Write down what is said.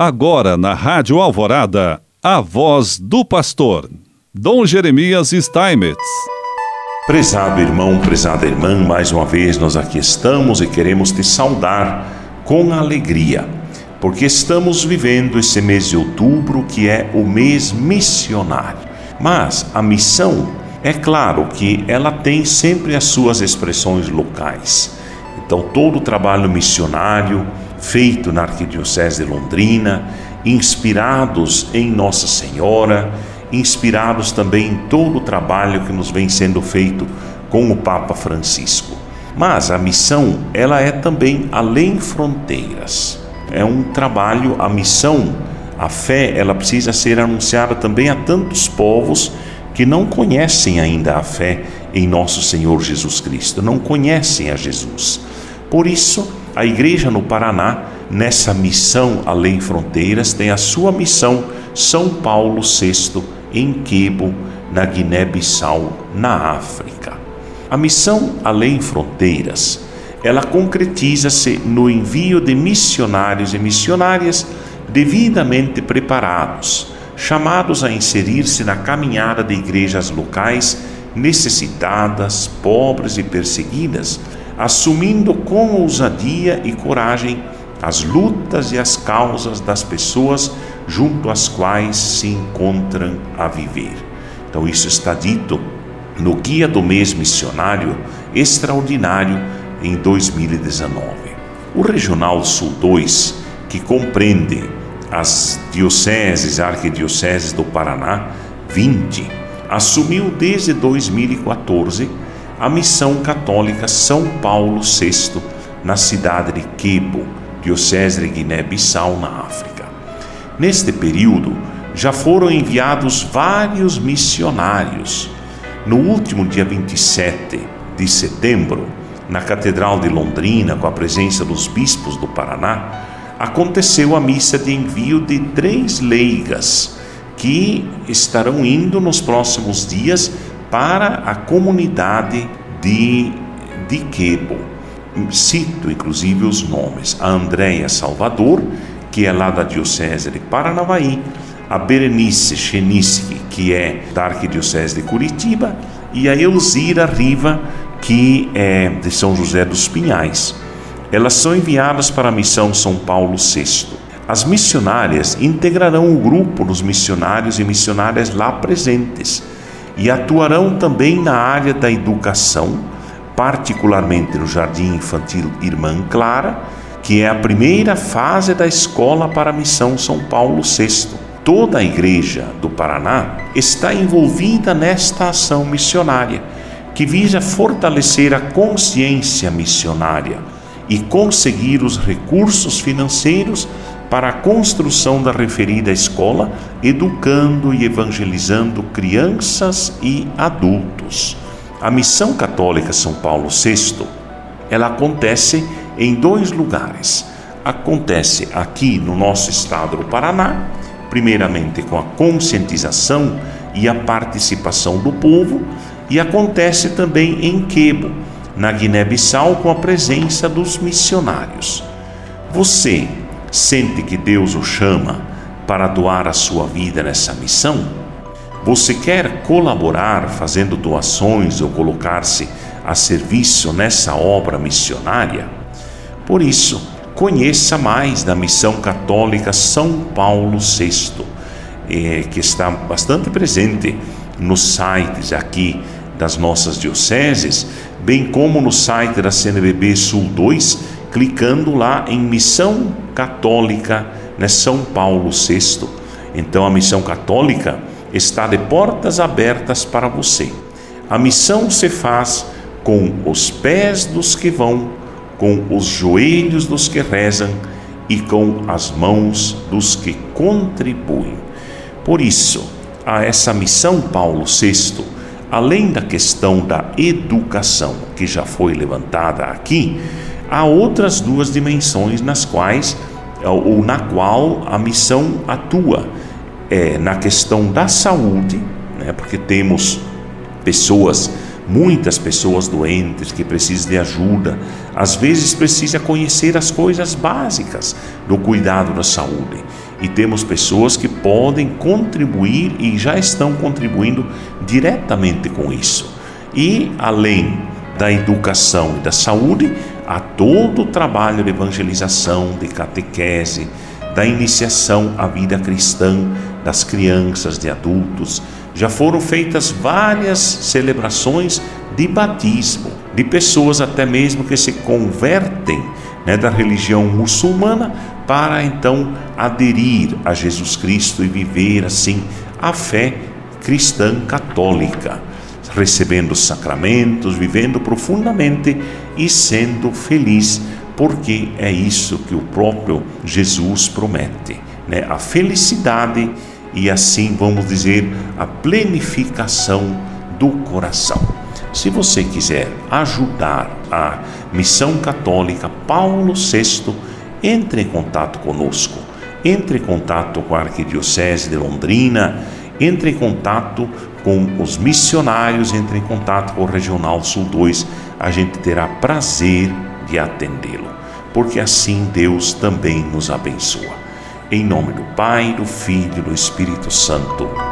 Agora na Rádio Alvorada, a voz do pastor, Dom Jeremias Steinmetz. Prezado irmão, prezada irmã, mais uma vez nós aqui estamos e queremos te saudar com alegria, porque estamos vivendo esse mês de outubro que é o mês missionário. Mas a missão, é claro que ela tem sempre as suas expressões locais. Então, todo o trabalho missionário, feito na Arquidiocese de Londrina, inspirados em Nossa Senhora, inspirados também em todo o trabalho que nos vem sendo feito com o Papa Francisco. Mas a missão, ela é também além fronteiras. É um trabalho, a missão, a fé, ela precisa ser anunciada também a tantos povos que não conhecem ainda a fé em nosso Senhor Jesus Cristo, não conhecem a Jesus. Por isso, a igreja no Paraná, nessa missão além fronteiras, tem a sua missão São Paulo VI em Quebo, na Guiné-Bissau, na África. A missão além fronteiras, ela concretiza-se no envio de missionários e missionárias devidamente preparados, chamados a inserir-se na caminhada de igrejas locais necessitadas, pobres e perseguidas, assumindo com ousadia e coragem as lutas e as causas das pessoas junto às quais se encontram a viver. Então, isso está dito no Guia do Mês Missionário Extraordinário em 2019. O Regional Sul 2, que compreende as dioceses, arquidioceses do Paraná, 20, assumiu desde 2014 a missão católica São Paulo VI na cidade de Quebo, diocese de Guiné-Bissau, na África. Neste período, já foram enviados vários missionários. No último dia 27 de setembro, na Catedral de Londrina, com a presença dos bispos do Paraná, aconteceu a missa de envio de três leigas que estarão indo nos próximos dias para a comunidade de, de Quebo. Cito inclusive os nomes: a Andréia Salvador, que é lá da Diocese de Paranavaí, a Berenice Cheniski, que é da Arquidiocese de Curitiba, e a Elzira Riva, que é de São José dos Pinhais. Elas são enviadas para a missão São Paulo VI. As missionárias integrarão o grupo dos missionários e missionárias lá presentes e atuarão também na área da educação, particularmente no Jardim Infantil Irmã Clara, que é a primeira fase da escola para a missão São Paulo VI. Toda a igreja do Paraná está envolvida nesta ação missionária, que visa fortalecer a consciência missionária e conseguir os recursos financeiros para a construção da referida escola, educando e evangelizando crianças e adultos. A missão católica São Paulo VI, ela acontece em dois lugares. Acontece aqui no nosso estado do Paraná, primeiramente com a conscientização e a participação do povo, e acontece também em Quebo, na Guiné-Bissau, com a presença dos missionários. Você Sente que Deus o chama para doar a sua vida nessa missão? Você quer colaborar fazendo doações ou colocar-se a serviço nessa obra missionária? Por isso, conheça mais da Missão Católica São Paulo VI, eh, que está bastante presente nos sites aqui das nossas dioceses, bem como no site da CNBB Sul 2 clicando lá em Missão Católica, né, São Paulo VI. Então a missão católica está de portas abertas para você. A missão se faz com os pés dos que vão, com os joelhos dos que rezam e com as mãos dos que contribuem. Por isso, a essa missão Paulo VI, além da questão da educação que já foi levantada aqui, há outras duas dimensões nas quais ou na qual a missão atua é na questão da saúde, né, porque temos pessoas, muitas pessoas doentes que precisam de ajuda, às vezes precisa conhecer as coisas básicas do cuidado da saúde. e temos pessoas que podem contribuir e já estão contribuindo diretamente com isso. E além da educação e da saúde, há todo o trabalho de evangelização, de catequese, da iniciação à vida cristã das crianças, de adultos. Já foram feitas várias celebrações de batismo, de pessoas até mesmo que se convertem né, da religião muçulmana para então aderir a Jesus Cristo e viver assim a fé cristã católica, recebendo os sacramentos, vivendo profundamente e sendo feliz, porque é isso que o próprio Jesus promete, né? A felicidade e assim vamos dizer a plenificação do coração. Se você quiser ajudar a Missão Católica Paulo VI, entre em contato conosco. Entre em contato com a Arquidiocese de Londrina, entre em contato com os missionários, entre em contato com o Regional Sul 2. A gente terá prazer de atendê-lo, porque assim Deus também nos abençoa. Em nome do Pai, do Filho e do Espírito Santo.